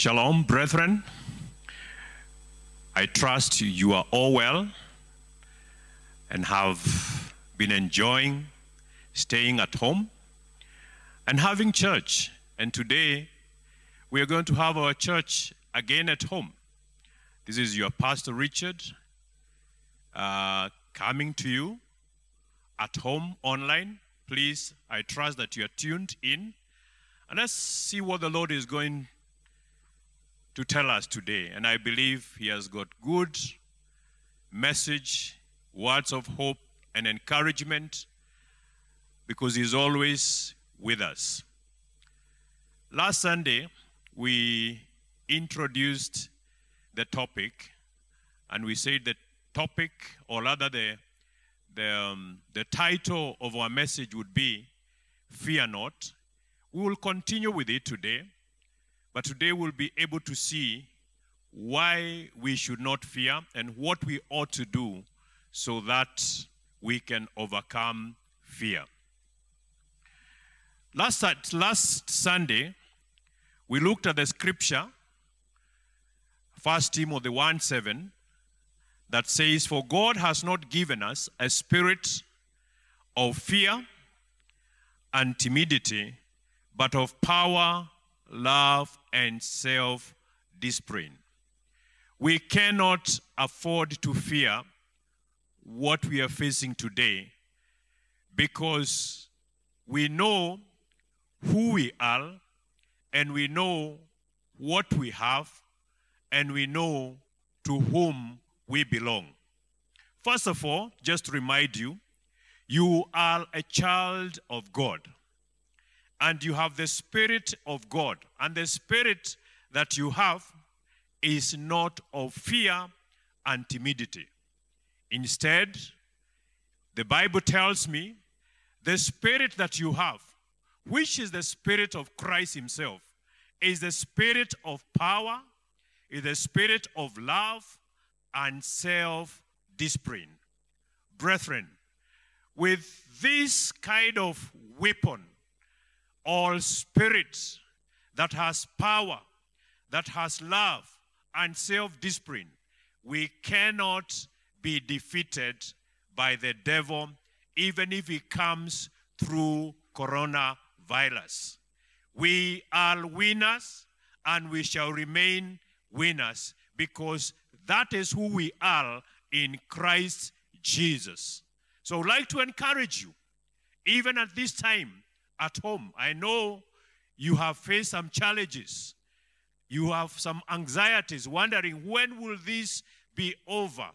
Shalom, brethren. I trust you are all well and have been enjoying staying at home and having church. And today we are going to have our church again at home. This is your Pastor Richard uh, coming to you at home online. Please, I trust that you are tuned in. And let's see what the Lord is going to tell us today. And I believe He has got good message, words of hope and encouragement because He's always with us. Last Sunday, we introduced the topic and we said the topic, or rather, the, the, um, the title of our message would be Fear Not. We will continue with it today. But today we'll be able to see why we should not fear and what we ought to do so that we can overcome fear. Last, last Sunday, we looked at the scripture, 1 Timothy 1 7, that says, For God has not given us a spirit of fear and timidity, but of power love, and self discipline. We cannot afford to fear what we are facing today because we know who we are and we know what we have and we know to whom we belong. First of all, just to remind you, you are a child of God and you have the Spirit of God. And the Spirit that you have is not of fear and timidity. Instead, the Bible tells me the Spirit that you have, which is the Spirit of Christ Himself, is the Spirit of power, is the Spirit of love and self discipline. Brethren, with this kind of weapon all spirit that has power, that has love and self discipline, we cannot be defeated by the devil, even if he comes through coronavirus. We are winners and we shall remain winners because that is who we are in Christ Jesus. So I'd like to encourage you, even at this time, at home. I know you have faced some challenges. You have some anxieties, wondering when will this be over?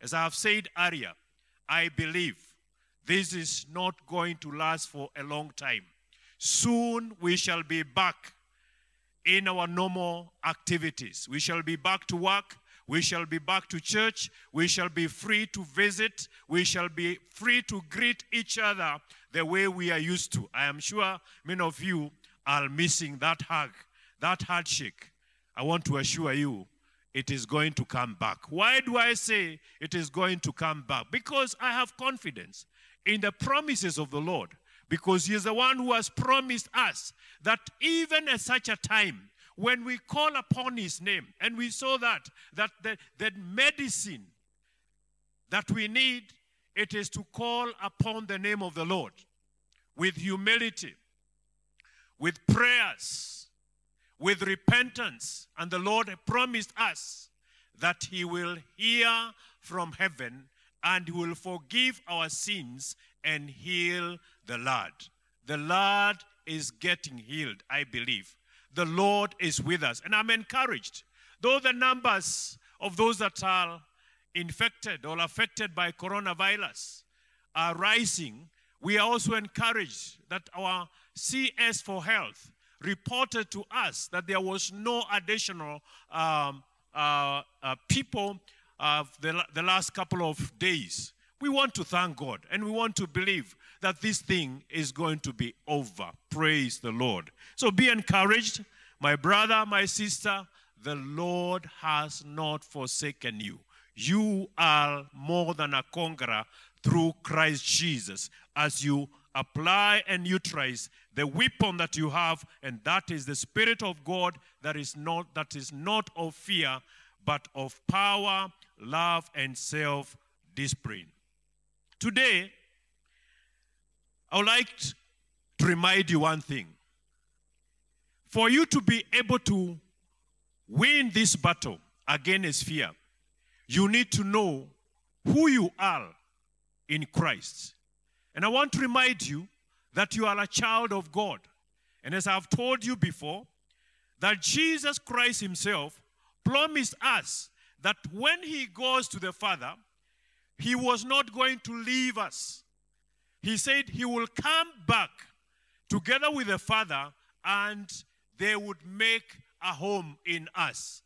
As I have said earlier, I believe this is not going to last for a long time. Soon we shall be back in our normal activities. We shall be back to work. We shall be back to church. We shall be free to visit. We shall be free to greet each other the way we are used to. I am sure many of you are missing that hug, that handshake. I want to assure you it is going to come back. Why do I say it is going to come back? Because I have confidence in the promises of the Lord. Because He is the one who has promised us that even at such a time, when we call upon His name, and we saw that, that the, the medicine that we need it is to call upon the name of the Lord with humility, with prayers, with repentance. And the Lord promised us that He will hear from heaven and will forgive our sins and heal the land. The land is getting healed, I believe. The Lord is with us. And I'm encouraged. Though the numbers of those that are infected or affected by coronavirus are rising, we are also encouraged that our CS for Health reported to us that there was no additional um, uh, uh, people uh, the, the last couple of days. We want to thank God and we want to believe that this thing is going to be over. Praise the Lord. So be encouraged, my brother, my sister. The Lord has not forsaken you. You are more than a conqueror through Christ Jesus as you apply and utilize the weapon that you have, and that is the Spirit of God that is not, that is not of fear, but of power, love, and self discipline. Today, I would like to remind you one thing. For you to be able to win this battle against fear, you need to know who you are in Christ. And I want to remind you that you are a child of God. And as I've told you before, that Jesus Christ Himself promised us that when He goes to the Father, He was not going to leave us. He said He will come back together with the Father and they would make a home in us.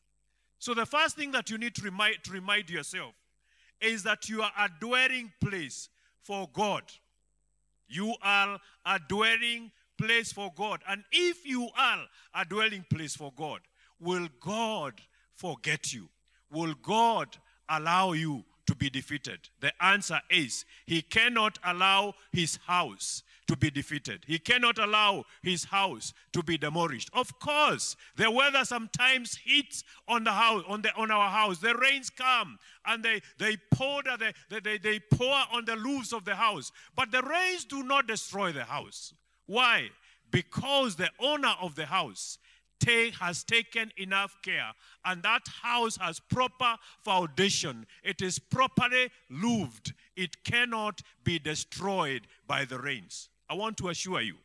So, the first thing that you need to remind, to remind yourself is that you are a dwelling place for God. You are a dwelling place for God. And if you are a dwelling place for God, will God forget you? Will God allow you to be defeated? The answer is He cannot allow His house to be defeated. He cannot allow his house to be demolished. Of course, the weather sometimes hits on the house, on the on our house. The rains come and they they pour the, they, they, they pour on the roofs of the house. But the rains do not destroy the house. Why? Because the owner of the house has taken enough care and that house has proper foundation. It is properly roofed. It cannot be destroyed by the rains. I want to assure you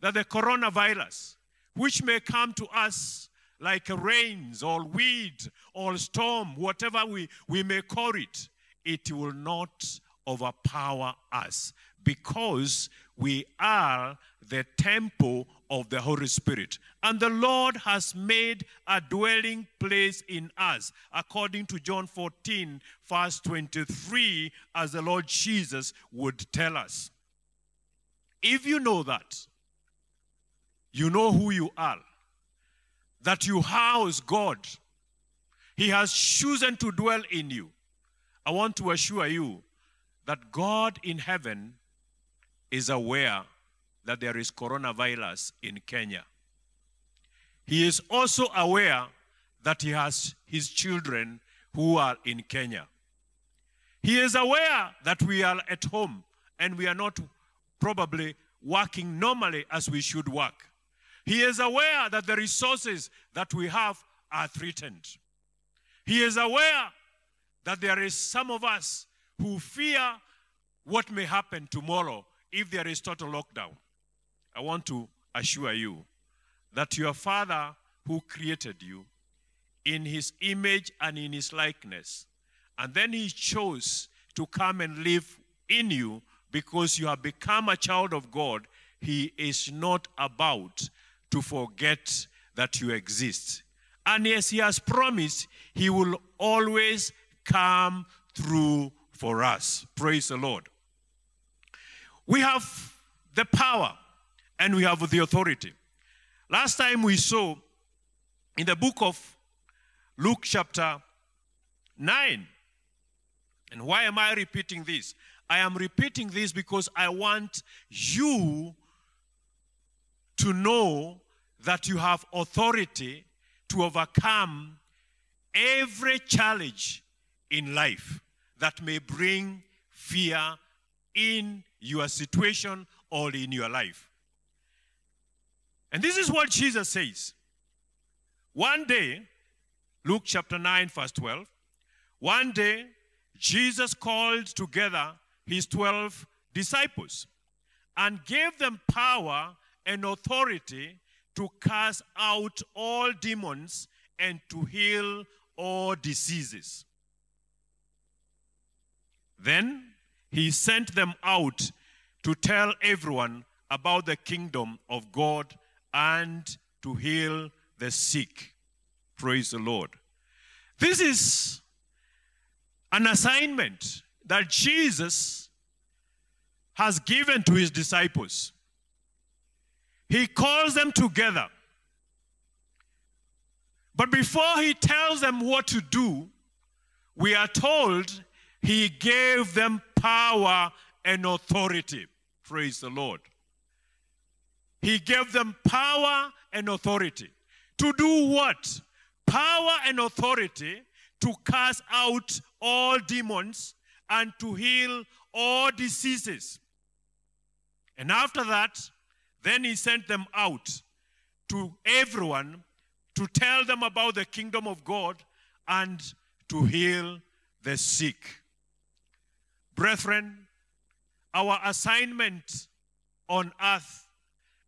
that the coronavirus, which may come to us like rains or weed or storm, whatever we, we may call it, it will not overpower us because we are the temple of the Holy Spirit. And the Lord has made a dwelling place in us, according to John 14, verse 23, as the Lord Jesus would tell us. If you know that, you know who you are, that you house God, He has chosen to dwell in you. I want to assure you that God in heaven is aware that there is coronavirus in Kenya. He is also aware that he has his children who are in Kenya. He is aware that we are at home and we are not probably working normally as we should work. He is aware that the resources that we have are threatened. He is aware that there is some of us who fear what may happen tomorrow if there is total lockdown. I want to assure you that your Father who created you in his image and in his likeness, and then he chose to come and live in you because you have become a child of God, He is not about to forget that you exist. And as He has promised, He will always come through for us. Praise the Lord. We have the power and we have the authority. Last time we saw in the book of Luke, chapter 9. And why am I repeating this? I am repeating this because I want you to know that you have authority to overcome every challenge in life that may bring fear in your situation or in your life. And this is what Jesus says. One day, Luke chapter 9, verse 12, one day, Jesus called together his 12 disciples and gave them power and authority to cast out all demons and to heal all diseases. Then he sent them out to tell everyone about the kingdom of God and to heal the sick. Praise the Lord. This is an assignment that Jesus has given to his disciples. He calls them together. But before he tells them what to do, we are told he gave them power and authority. Praise the Lord. He gave them power and authority. To do what? Power and authority to cast out all demons and to heal all diseases. And after that, then he sent them out to everyone to tell them about the kingdom of God and to heal the sick. Brethren, our assignment on earth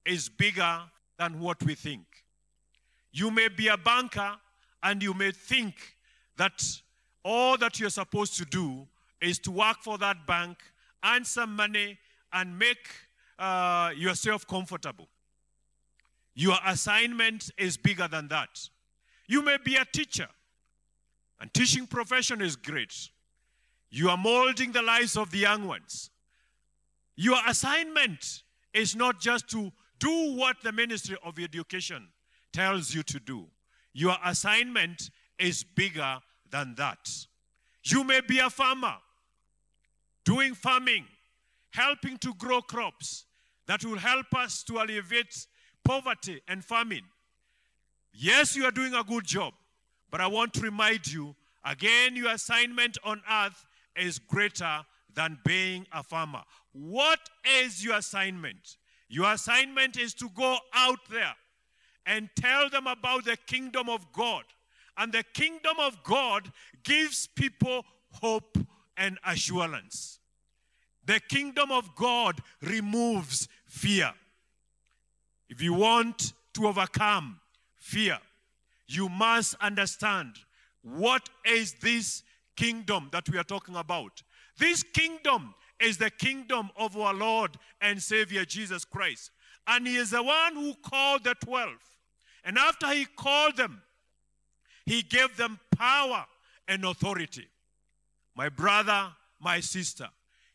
is bigger than what we think. You may be a banker and you may think that all that you're supposed to do is to work for that bank, earn some money, and make uh, yourself comfortable. Your assignment is bigger than that. You may be a teacher, and teaching profession is great. You are molding the lives of the young ones. Your assignment is not just to do what the Ministry of Education tells you to do. Your assignment is bigger than that. You may be a farmer doing farming, helping to grow crops that will help us to alleviate poverty and famine. Yes, you are doing a good job, but I want to remind you again, your assignment on earth is greater than being a farmer. What is your assignment? Your assignment is to go out there and tell them about the kingdom of God. And the kingdom of God gives people hope and assurance. The kingdom of God removes fear. If you want to overcome fear, you must understand what is this kingdom that we are talking about. This kingdom is the kingdom of our Lord and Savior Jesus Christ. And He is the one who called the 12. And after He called them, He gave them power and authority. My brother, my sister,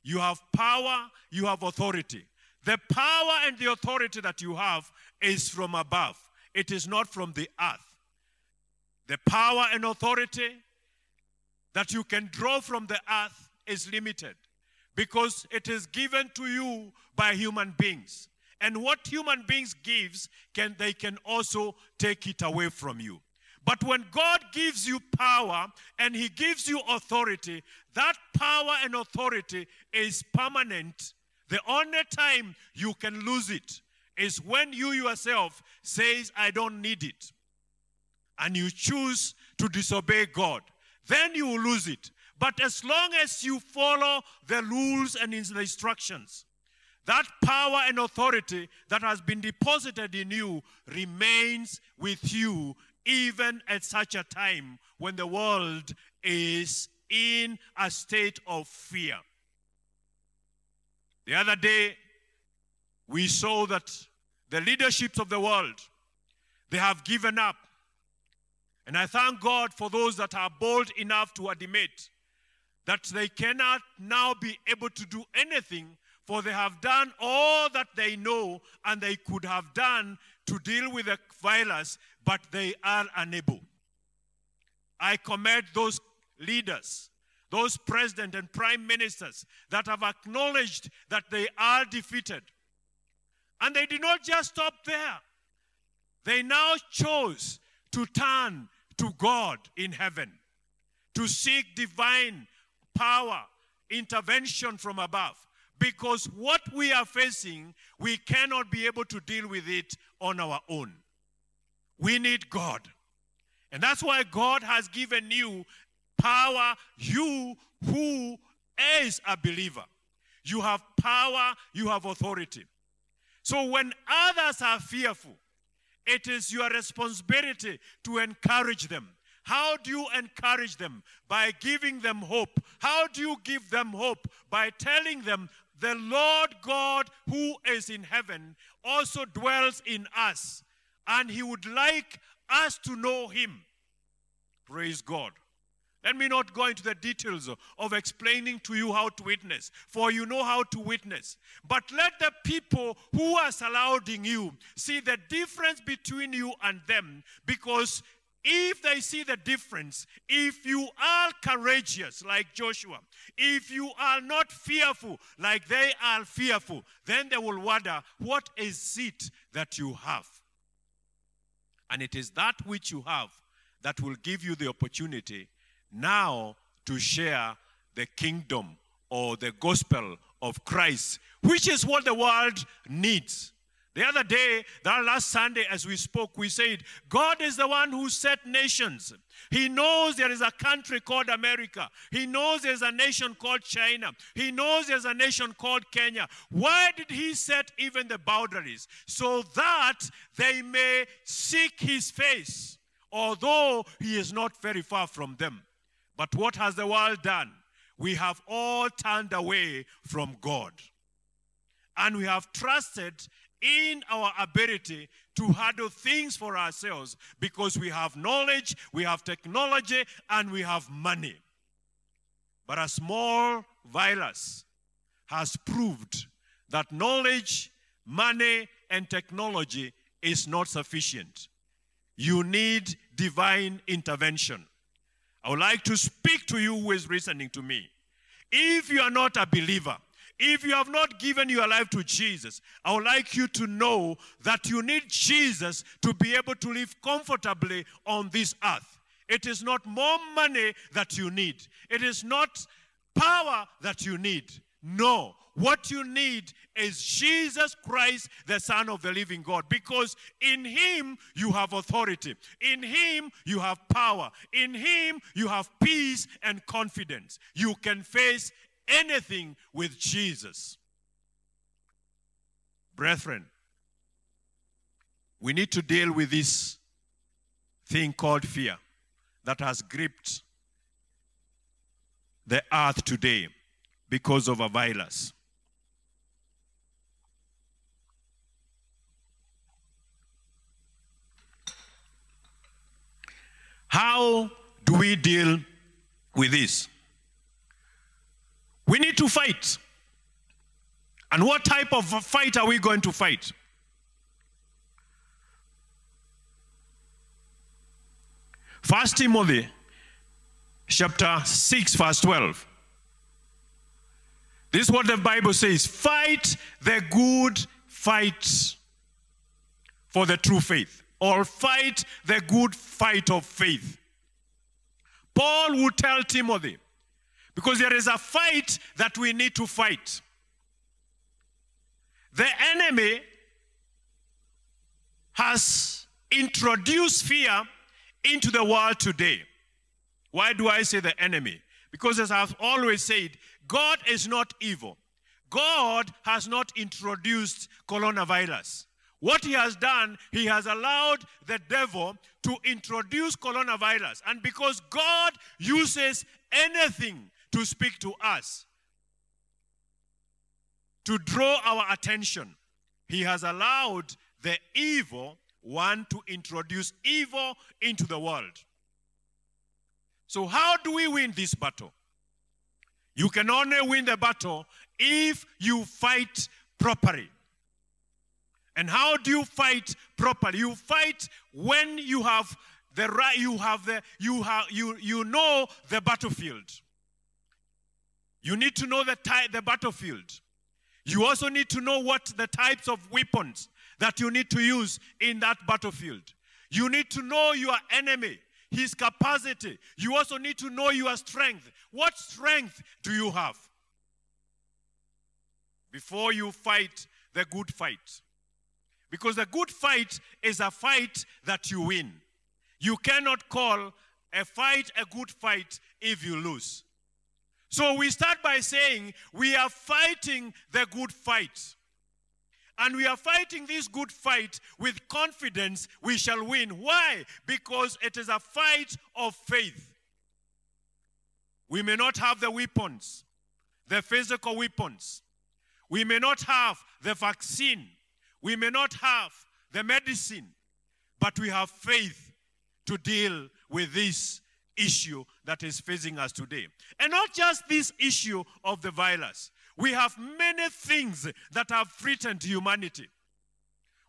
you have power, you have authority. The power and the authority that you have is from above, it is not from the earth. The power and authority that you can draw from the earth is limited because it is given to you by human beings. And what human beings gives can they can also take it away from you. But when God gives you power and he gives you authority, that power and authority is permanent. The only time you can lose it is when you yourself says I don't need it. And you choose to disobey God. Then you will lose it. But as long as you follow the rules and the instructions, that power and authority that has been deposited in you remains with you even at such a time when the world is in a state of fear. The other day, we saw that the leaderships of the world, they have given up. And I thank God for those that are bold enough to admit that they cannot now be able to do anything, for they have done all that they know and they could have done to deal with the virus, but they are unable. I commend those leaders, those president and prime ministers that have acknowledged that they are defeated. And they did not just stop there. They now chose to turn to God in heaven, to seek divine power, intervention from above. Because what we are facing, we cannot be able to deal with it on our own. We need God. And that's why God has given you power, you who is a believer. You have power, you have authority. So when others are fearful, it is your responsibility to encourage them. How do you encourage them? By giving them hope. How do you give them hope? By telling them the Lord God who is in heaven also dwells in us, and he would like us to know him. Praise God. Let me not go into the details of explaining to you how to witness, for you know how to witness. But let the people who are surrounding you see the difference between you and them, because if they see the difference, if you are courageous like Joshua, if you are not fearful like they are fearful, then they will wonder, what is it that you have? And it is that which you have that will give you the opportunity now to share the kingdom or the gospel of Christ, which is what the world needs. The other day, that last Sunday, as we spoke, we said, God is the one who set nations. He knows there is a country called America. He knows there's a nation called China. He knows there's a nation called Kenya. Why did He set even the boundaries? So that they may seek His face, although He is not very far from them. But what has the world done? We have all turned away from God. And we have trusted in our ability to handle things for ourselves because we have knowledge, we have technology, and we have money. But a small virus has proved that knowledge, money, and technology is not sufficient. You need divine intervention. I would like to speak to you who is listening to me. If you are not a believer, if you have not given your life to Jesus, I would like you to know that you need Jesus to be able to live comfortably on this earth. It is not more money that you need, it is not power that you need. No, what you need is Jesus Christ, the Son of the living God, because in Him you have authority, in Him you have power, in Him you have peace and confidence. You can face anything with Jesus. Brethren, we need to deal with this thing called fear that has gripped the earth today because of a virus. How do we deal with this? We need to fight. And what type of fight are we going to fight? First Timothy chapter 6 verse 12. This is what the Bible says, fight the good fight for the true faith or fight the good fight of faith. Paul would tell Timothy because there is a fight that we need to fight. The enemy has introduced fear into the world today. Why do I say the enemy? Because as I've always said, God is not evil. God has not introduced coronavirus. What he has done, he has allowed the devil to introduce coronavirus. And because God uses anything to speak to us, to draw our attention. He has allowed the evil one to introduce evil into the world. So, how do we win this battle? You can only win the battle if you fight properly. And how do you fight properly? You fight when you have the right, you have the, you have, you, you know the battlefield. You need to know the, ty- the battlefield. You also need to know what the types of weapons that you need to use in that battlefield. You need to know your enemy, his capacity. You also need to know your strength. What strength do you have? Before you fight the good fight. Because the good fight is a fight that you win. You cannot call a fight a good fight if you lose. So we start by saying we are fighting the good fight. And we are fighting this good fight with confidence we shall win. Why? Because it is a fight of faith. We may not have the weapons, the physical weapons. We may not have the vaccine. We may not have the medicine. But we have faith to deal with this issue that is facing us today. And not just this issue of the virus. We have many things that have threatened humanity.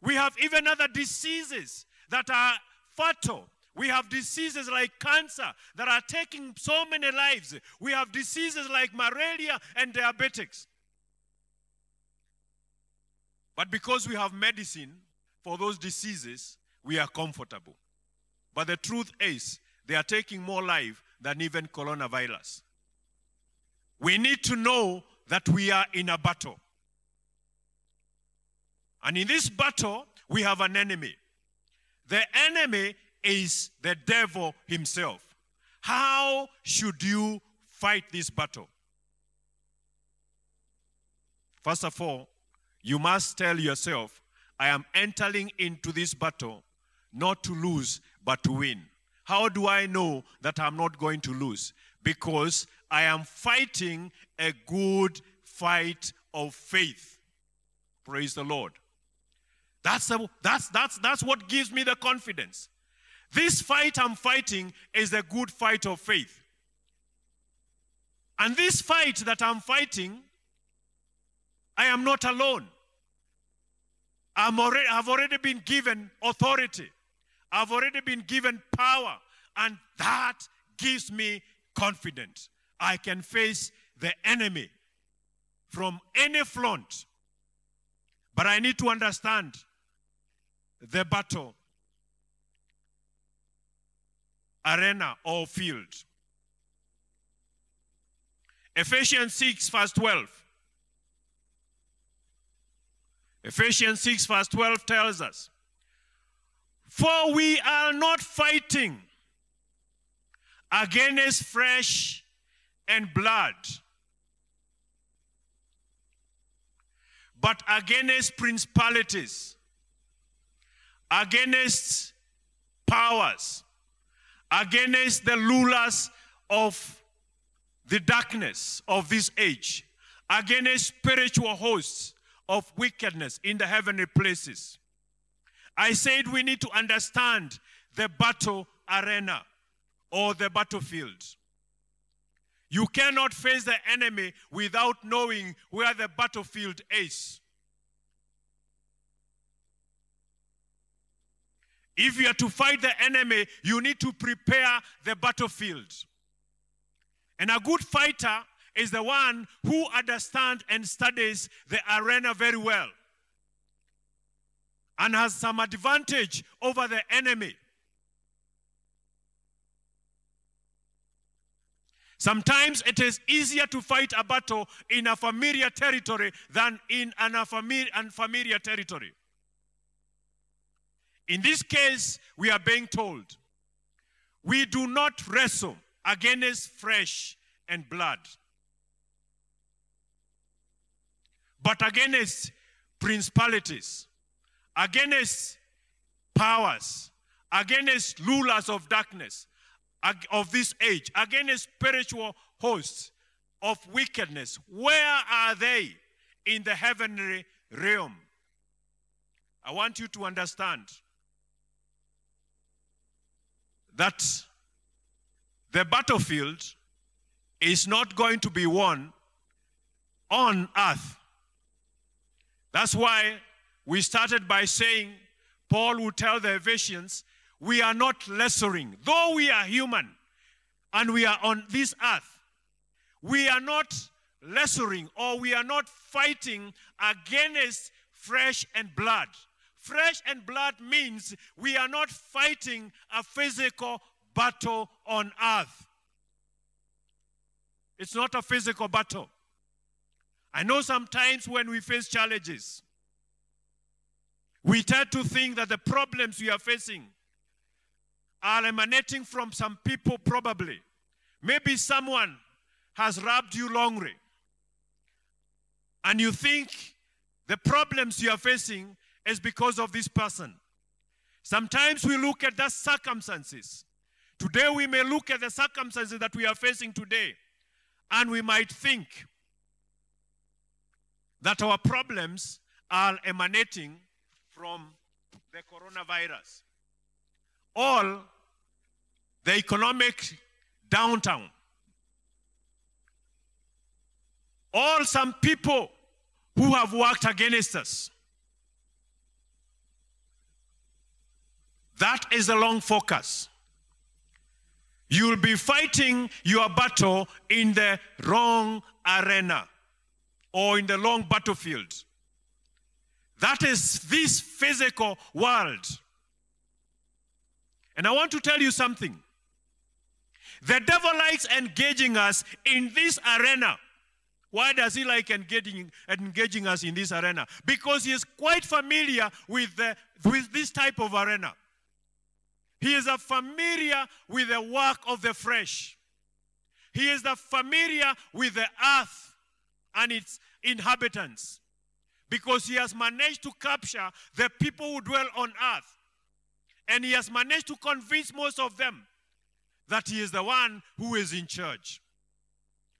We have even other diseases that are fatal. We have diseases like cancer that are taking so many lives. We have diseases like malaria and diabetics. But because we have medicine for those diseases, we are comfortable. But the truth is, they are taking more life than even coronavirus. We need to know that we are in a battle. And in this battle, we have an enemy. The enemy is the devil himself. How should you fight this battle? First of all, you must tell yourself, I am entering into this battle not to lose, but to win. How do I know that I'm not going to lose? Because I am fighting a good fight of faith. Praise the Lord. That's, that's, that's, that's what gives me the confidence. This fight I'm fighting is a good fight of faith. And this fight that I'm fighting, I am not alone. I'm already, I've already been given authority. I've already been given power. And that gives me confidence. I can face the enemy from any front. But I need to understand the battle arena or field. Ephesians 6, verse 12. Ephesians 6, verse 12 tells us, For we are not fighting against flesh and blood, but against principalities, against powers, against the rulers of the darkness of this age, against spiritual hosts of wickedness in the heavenly places. I said we need to understand the battle arena or the battlefield. You cannot face the enemy without knowing where the battlefield is. If you are to fight the enemy, you need to prepare the battlefield. And a good fighter is the one who understands and studies the arena very well and has some advantage over the enemy. Sometimes it is easier to fight a battle in a familiar territory than in an unfamiliar territory. In this case, we are being told we do not wrestle against flesh and blood, but against principalities, against powers, against rulers of darkness of this age, against spiritual hosts of wickedness. Where are they in the heavenly realm? I want you to understand that the battlefield is not going to be won on earth. That's why we started by saying, Paul would tell the Ephesians, we are not lessering, Though we are human and we are on this earth, we are not lessering or we are not fighting against flesh and blood. Flesh and blood means we are not fighting a physical battle on earth. It's not a physical battle. I know sometimes when we face challenges, we tend to think that the problems we are facing are emanating from some people, probably. Maybe someone has rubbed you wrongly. And you think the problems you are facing is because of this person. Sometimes we look at the circumstances. Today we may look at the circumstances that we are facing today and we might think that our problems are emanating from the coronavirus All the economic downtown All some people who have worked against us That is the long focus. You'll be fighting your battle in the wrong arena or in the wrong battlefield. That is this physical world. And I want to tell you something. The devil likes engaging us in this arena. Why does he like engaging, engaging us in this arena? Because he is quite familiar with, the, with this type of arena. He is familiar with the work of the flesh. He is familiar with the earth and its inhabitants. Because he has managed to capture the people who dwell on earth. And he has managed to convince most of them that he is the one who is in charge.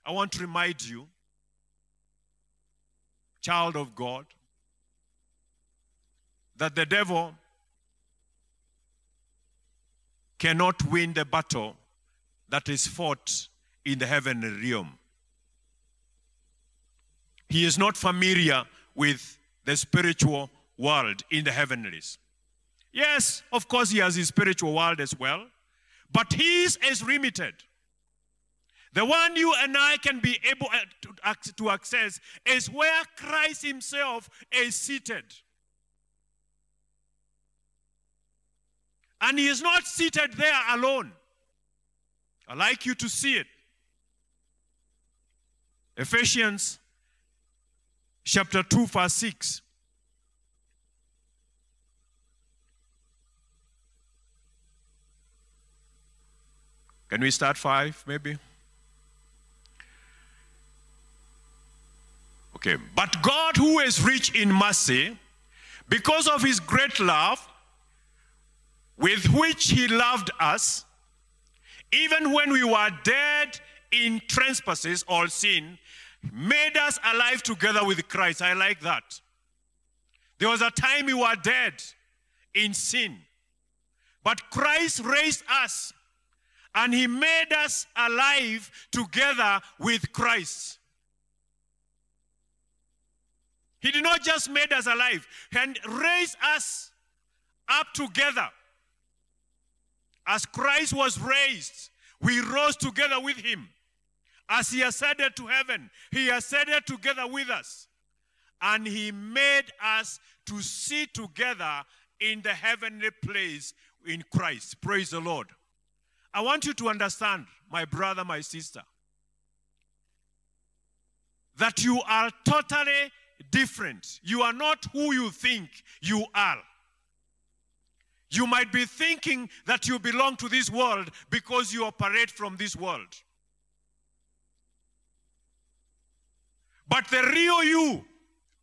I want to remind you, child of God, that the devil cannot win the battle that is fought in the heavenly realm. He is not familiar with the spiritual world in the heavenlies. Yes, of course, he has his spiritual world as well, but his is limited. The one you and I can be able uh, to access is where Christ Himself is seated. And He is not seated there alone. i like you to see it. Ephesians chapter 2, verse 6. Can we start five, maybe? Okay. But God, who is rich in mercy, because of his great love, with which he loved us, even when we were dead in trespasses or sin, made us alive together with Christ. I like that. There was a time we were dead in sin, but Christ raised us and he made us alive together with Christ. He did not just made us alive, and raised us up together. As Christ was raised, we rose together with him. As he ascended to heaven, he ascended together with us. And he made us to sit together in the heavenly place in Christ. Praise the Lord. I want you to understand, my brother, my sister, that you are totally different. You are not who you think you are. You might be thinking that you belong to this world because you operate from this world. But the real you,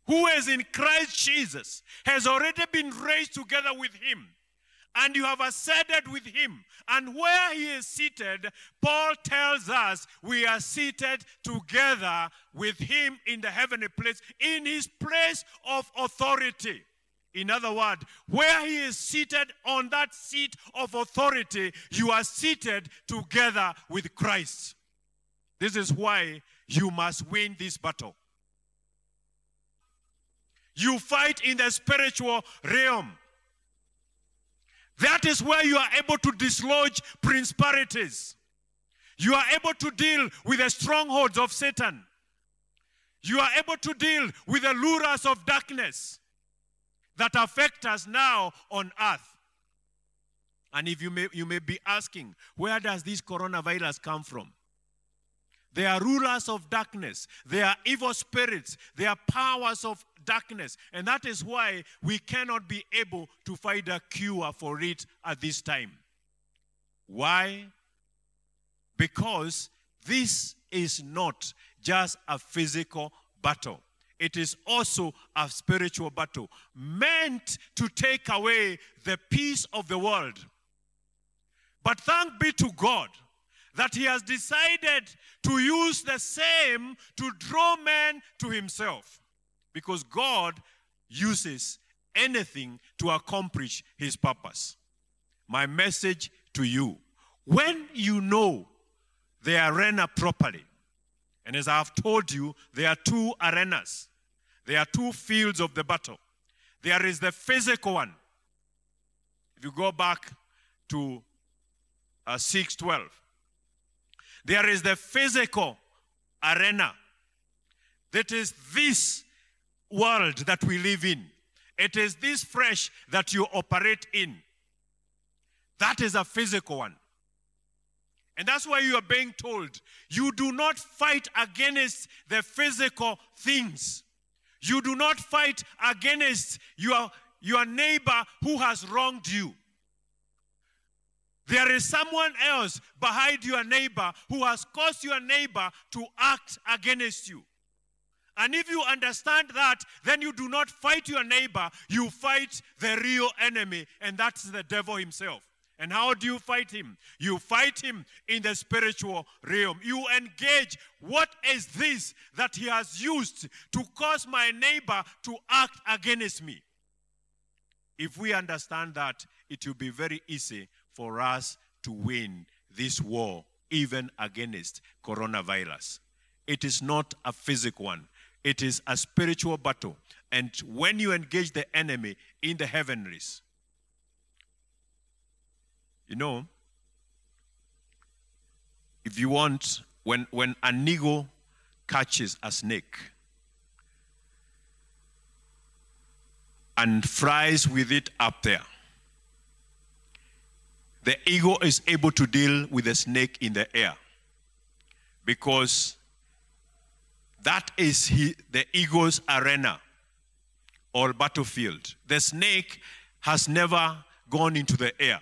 who is in Christ Jesus, has already been raised together with him and you have ascended with him. And where he is seated, Paul tells us we are seated together with him in the heavenly place, in his place of authority. In other words, where he is seated on that seat of authority, you are seated together with Christ. This is why you must win this battle. You fight in the spiritual realm. That is where you are able to dislodge principalities. You are able to deal with the strongholds of Satan. You are able to deal with the lures of darkness that affect us now on earth. And if you may, you may be asking, where does this coronavirus come from? They are rulers of darkness. They are evil spirits. They are powers of darkness. And that is why we cannot be able to find a cure for it at this time. Why? Because this is not just a physical battle. It is also a spiritual battle meant to take away the peace of the world. But thank be to God that He has decided to use the same to draw men to Himself because God uses anything to accomplish his purpose. My message to you when you know the arena properly, and as I've told you, there are two arenas, there are two fields of the battle. There is the physical one. If you go back to uh, 612, There is the physical arena. That is this world that we live in. It is this flesh that you operate in. That is a physical one. And that's why you are being told you do not fight against the physical things. You do not fight against your, your neighbor who has wronged you. There is someone else behind your neighbor who has caused your neighbor to act against you. And if you understand that, then you do not fight your neighbor, you fight the real enemy, and that's the devil himself. And how do you fight him? You fight him in the spiritual realm. You engage what is this that he has used to cause my neighbor to act against me. If we understand that, it will be very easy for us to win this war, even against coronavirus. It is not a physical one, it is a spiritual battle. And when you engage the enemy in the heavenlies, you know, if you want, when, when an eagle catches a snake and flies with it up there, the eagle is able to deal with the snake in the air because that is he, the eagle's arena or battlefield. The snake has never gone into the air.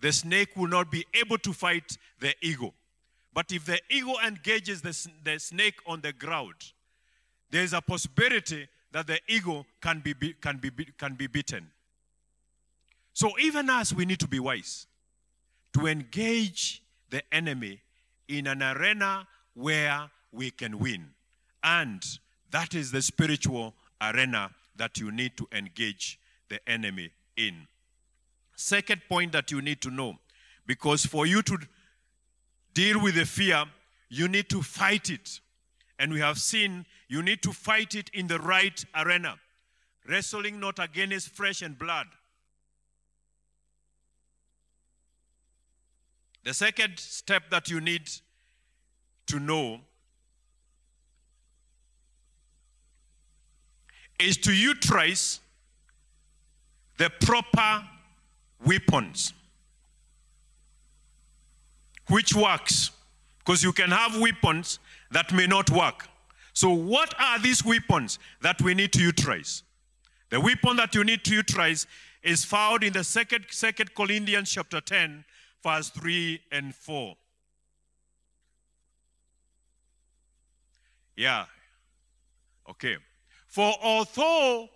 The snake will not be able to fight the eagle. But if the eagle engages the, the snake on the ground, there is a possibility that the eagle can be, can, be, can be beaten. So even us, we need to be wise to engage the enemy in an arena where we can win. And that is the spiritual arena that you need to engage the enemy in. Second point that you need to know because for you to deal with the fear, you need to fight it. And we have seen you need to fight it in the right arena, wrestling not against flesh and blood, The second step that you need to know is to utilize the proper weapons which works because you can have weapons that may not work. So what are these weapons that we need to utilize? The weapon that you need to utilize is found in the second second corinthians chapter 10 verse 3 and 4. Yeah. Okay. For although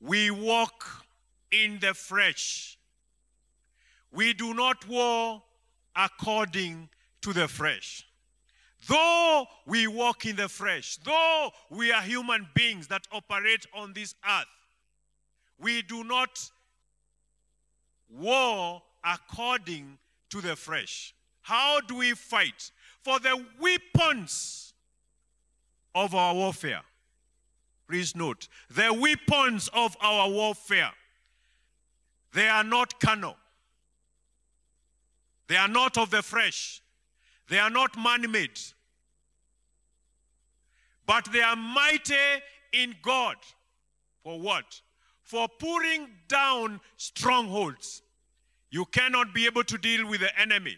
we walk in the flesh, we do not war according to the flesh. Though we walk in the flesh, though we are human beings that operate on this earth, we do not war according to the flesh. How do we fight? For the weapons of our warfare. Please note, the weapons of our warfare, they are not carnal. They are not of the flesh. They are not man made. But they are mighty in God. For what? For pulling down strongholds. You cannot be able to deal with the enemy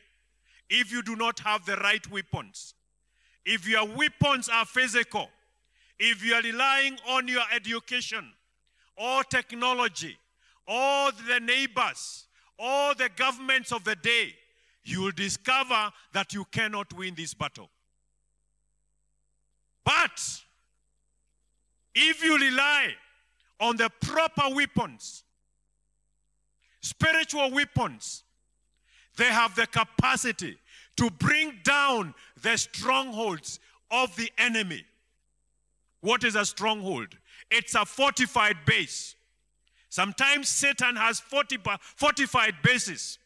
if you do not have the right weapons. If your weapons are physical, if you are relying on your education or technology or the neighbors or the governments of the day, you will discover that you cannot win this battle. But if you rely on the proper weapons, spiritual weapons, they have the capacity to bring down the strongholds of the enemy. What is a stronghold? It's a fortified base. Sometimes Satan has fortified bases.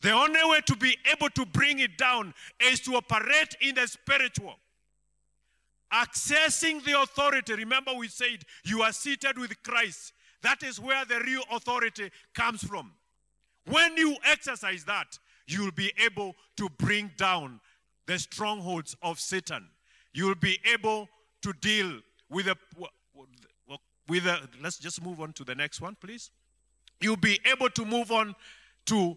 The only way to be able to bring it down is to operate in the spiritual. Accessing the authority. Remember, we said you are seated with Christ that is where the real authority comes from. When you exercise that, you'll be able to bring down the strongholds of Satan. You'll be able to deal with a with let's just move on to the next one, please. You'll be able to move on to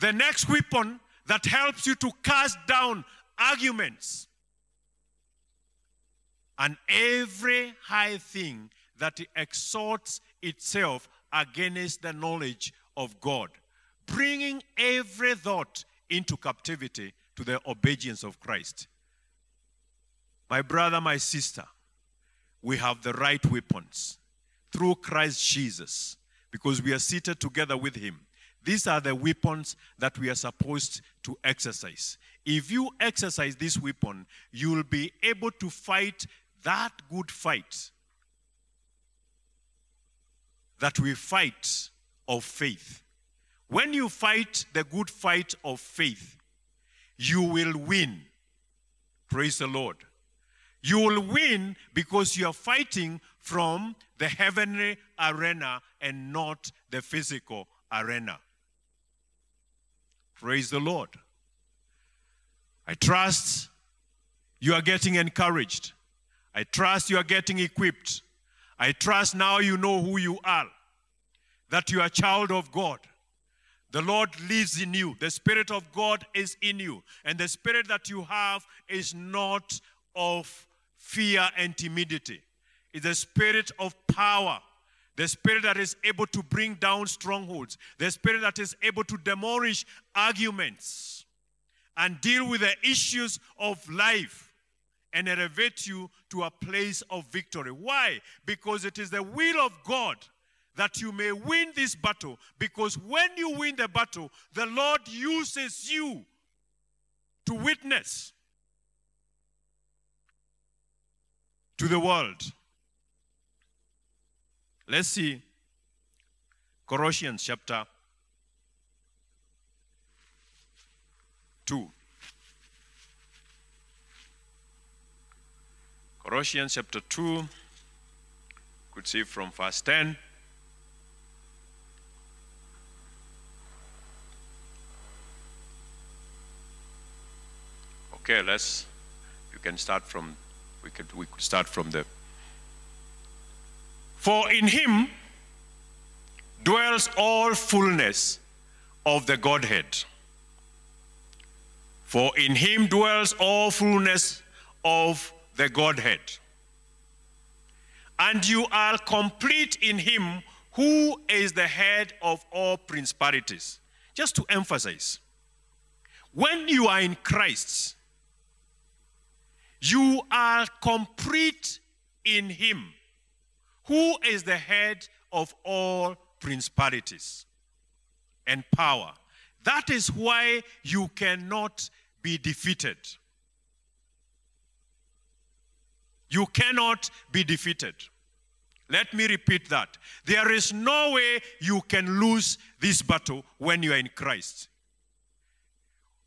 the next weapon that helps you to cast down arguments and every high thing that exalts itself against the knowledge of God, bringing every thought into captivity to the obedience of Christ. My brother, my sister, we have the right weapons through Christ Jesus because we are seated together with Him. These are the weapons that we are supposed to exercise. If you exercise this weapon, you will be able to fight that good fight that we fight of faith. When you fight the good fight of faith, you will win. Praise the Lord. You will win because you are fighting from the heavenly arena and not the physical arena. Praise the Lord. I trust you are getting encouraged. I trust you are getting equipped. I trust now you know who you are, that you are a child of God. The Lord lives in you. The Spirit of God is in you. And the Spirit that you have is not of fear and timidity, it's a spirit of power. The spirit that is able to bring down strongholds, the spirit that is able to demolish arguments and deal with the issues of life and elevate you to a place of victory. Why? Because it is the will of God that you may win this battle. Because when you win the battle, the Lord uses you to witness to the world. Let's see Colossians chapter 2. Colossians chapter 2, could see from verse 10. Okay, let's, you can start from, we could, we could start from the. For in him dwells all fullness of the Godhead. For in him dwells all fullness of the Godhead. And you are complete in him who is the head of all principalities. Just to emphasize, when you are in Christ, you are complete in him who is the head of all principalities and power. That is why you cannot be defeated. You cannot be defeated. Let me repeat that. There is no way you can lose this battle when you are in Christ.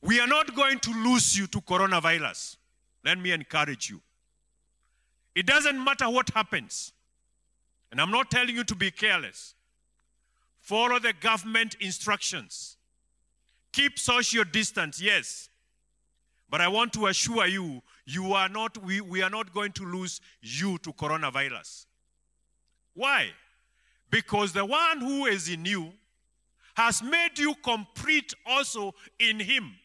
We are not going to lose you to coronavirus. Let me encourage you. It doesn't matter what happens. And I'm not telling you to be careless. Follow the government instructions. Keep social distance, yes. But I want to assure you, you are not, we, we are not going to lose you to coronavirus. Why? Because the one who is in you has made you complete also in him.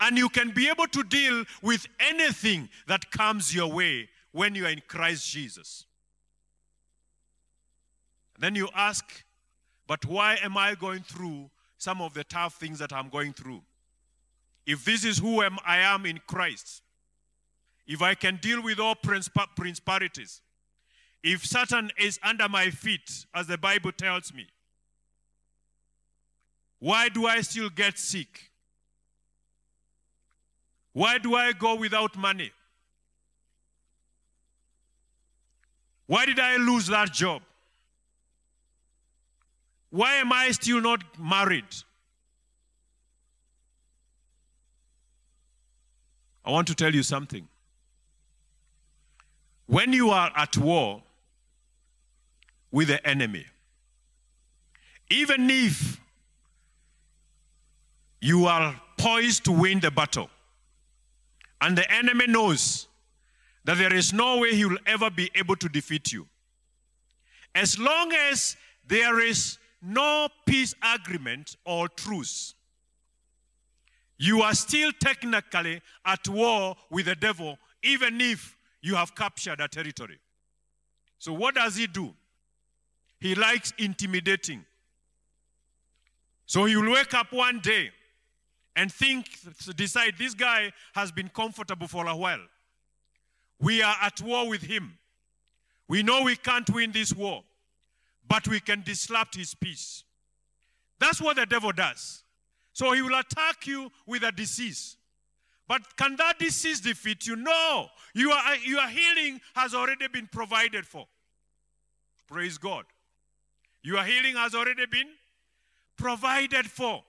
And you can be able to deal with anything that comes your way when you are in Christ Jesus. Then you ask, but why am I going through some of the tough things that I'm going through. If this is who I am in Christ, if I can deal with all principalities, if Satan is under my feet, as the Bible tells me, why do I still get sick? Why do I go without money? Why did I lose that job? Why am I still not married? I want to tell you something. When you are at war with the enemy, even if you are poised to win the battle. And the enemy knows that there is no way he will ever be able to defeat you. As long as there is no peace agreement or truce, you are still technically at war with the devil, even if you have captured a territory. So, what does he do? He likes intimidating. So, he will wake up one day and think, decide this guy has been comfortable for a while. We are at war with him. We know we can't win this war, but we can disrupt his peace. That's what the devil does. So he will attack you with a disease. But can that disease defeat you? No. Your, your healing has already been provided for. Praise God. Your healing has already been provided for.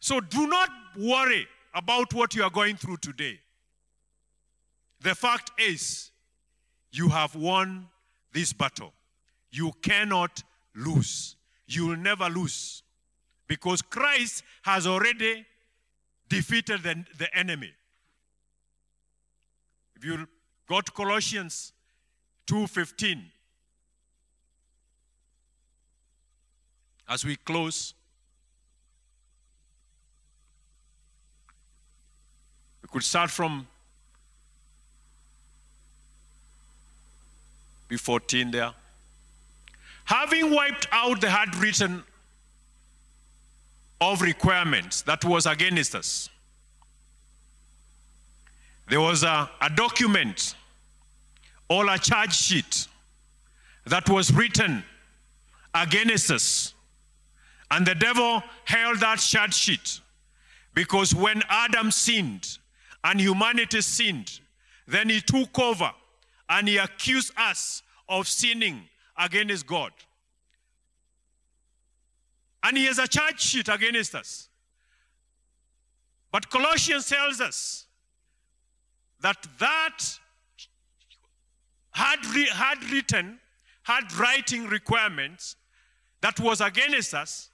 So do not worry about what you are going through today. The fact is, you have won this battle. You cannot lose. You will never lose because Christ has already defeated the, the enemy. If you go to Colossians 2:15 as we close we could start from B14 there. Having wiped out the handwritten of requirements that was against us, there was a, a document or a charge sheet that was written against us. And the devil held that charge sheet because when Adam sinned, and humanity sinned, then he took over and he accused us of sinning against God. And he has a charge sheet against us. But Colossians tells us that that had, re- written, had writing requirements that was against us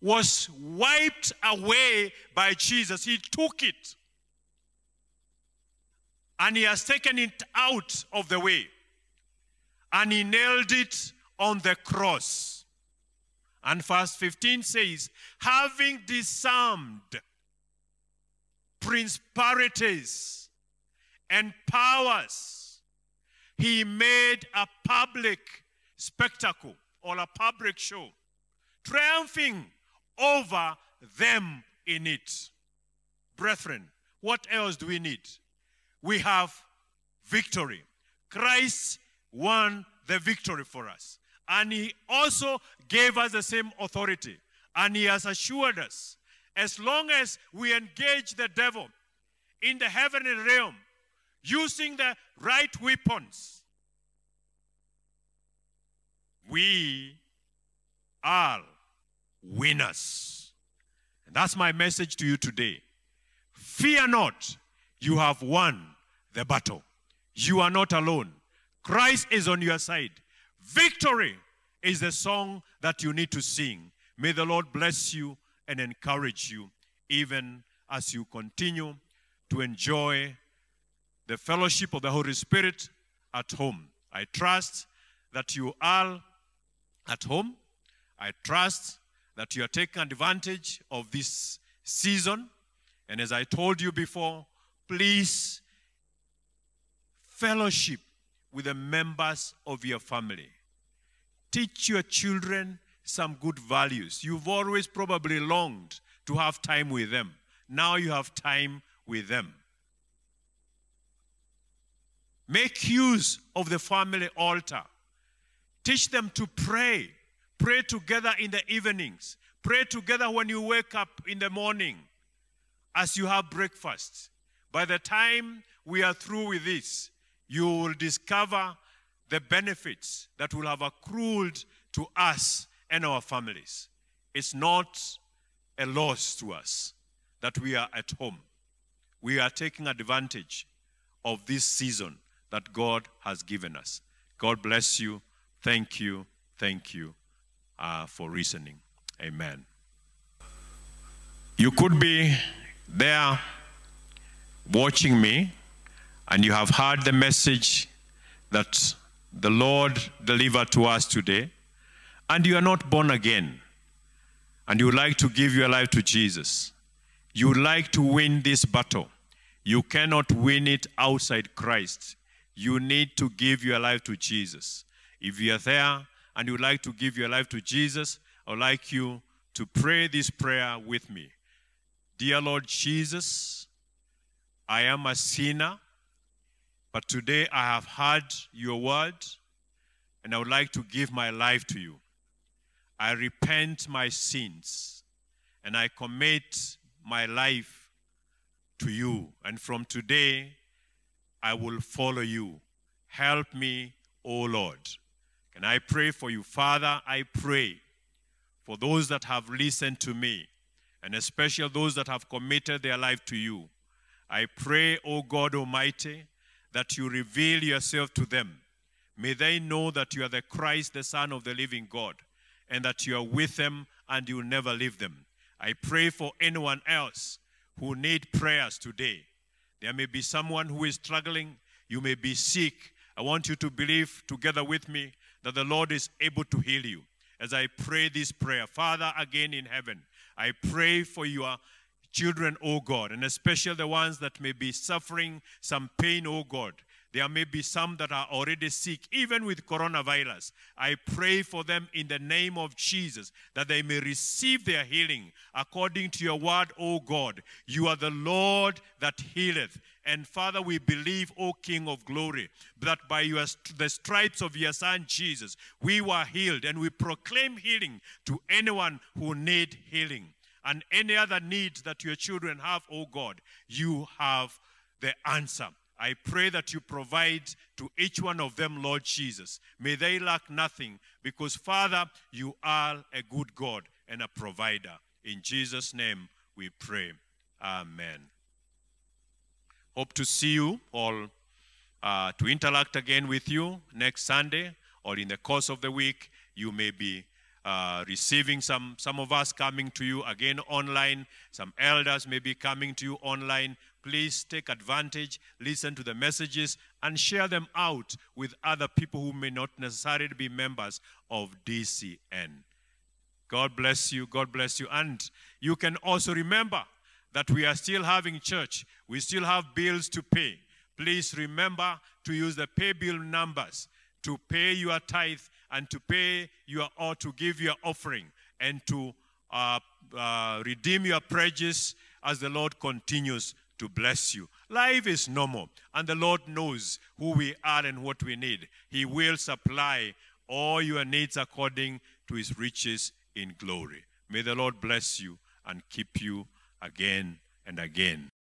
was wiped away by Jesus. He took it and he has taken it out of the way and he nailed it on the cross. And verse 15 says, having disarmed principalities and powers, he made a public spectacle or a public show, triumphing over them in it. Brethren, what else do we need? we have victory. Christ won the victory for us. And he also gave us the same authority. And he has assured us as long as we engage the devil in the heavenly realm using the right weapons, we are winners. And that's my message to you today. Fear not, you have won the battle. You are not alone. Christ is on your side. Victory is the song that you need to sing. May the Lord bless you and encourage you even as you continue to enjoy the fellowship of the Holy Spirit at home. I trust that you are at home. I trust that you are taking advantage of this season. And as I told you before, please fellowship with the members of your family. Teach your children some good values. You've always probably longed to have time with them. Now you have time with them. Make use of the family altar. Teach them to pray. Pray together in the evenings. Pray together when you wake up in the morning as you have breakfast. By the time we are through with this, you will discover the benefits that will have accrued to us and our families. It's not a loss to us that we are at home. We are taking advantage of this season that God has given us. God bless you. Thank you. Thank you uh, for listening. Amen. You could be there watching me and you have heard the message that the Lord delivered to us today, and you are not born again, and you like to give your life to Jesus. You like to win this battle. You cannot win it outside Christ. You need to give your life to Jesus. If you are there and you like to give your life to Jesus, I would like you to pray this prayer with me. Dear Lord Jesus, I am a sinner, but today I have heard your word and I would like to give my life to you. I repent my sins and I commit my life to you. And from today, I will follow you. Help me, O Lord. Can I pray for you? Father, I pray for those that have listened to me, and especially those that have committed their life to you. I pray, O God Almighty, that you reveal yourself to them. May they know that you are the Christ, the Son of the living God, and that you are with them and you never leave them. I pray for anyone else who need prayers today. There may be someone who is struggling. You may be sick. I want you to believe together with me that the Lord is able to heal you. As I pray this prayer, Father, again in heaven, I pray for your children, O God, and especially the ones that may be suffering some pain, O God. There may be some that are already sick, even with coronavirus. I pray for them in the name of Jesus that they may receive their healing according to your word, O God. You are the Lord that healeth. And Father, we believe, O King of glory, that by your, the stripes of your Son Jesus, we were healed, and we proclaim healing to anyone who need healing. And any other needs that your children have, O God, you have the answer. I pray that you provide to each one of them, Lord Jesus. May they lack nothing because, Father, you are a good God and a provider. In Jesus' name we pray. Amen. Hope to see you all, uh, to interact again with you next Sunday or in the course of the week. You may be uh, receiving some, some of us coming to you again online. Some elders may be coming to you online. Please take advantage, listen to the messages, and share them out with other people who may not necessarily be members of DCN. God bless you. God bless you. And you can also remember that we are still having church. We still have bills to pay. Please remember to use the pay bill numbers to pay your tithe and to pay your or to give your offering and to uh, uh, redeem your pledges as the Lord continues to bless you. Life is normal, and the Lord knows who we are and what we need. He will supply all your needs according to his riches in glory. May the Lord bless you and keep you again and again.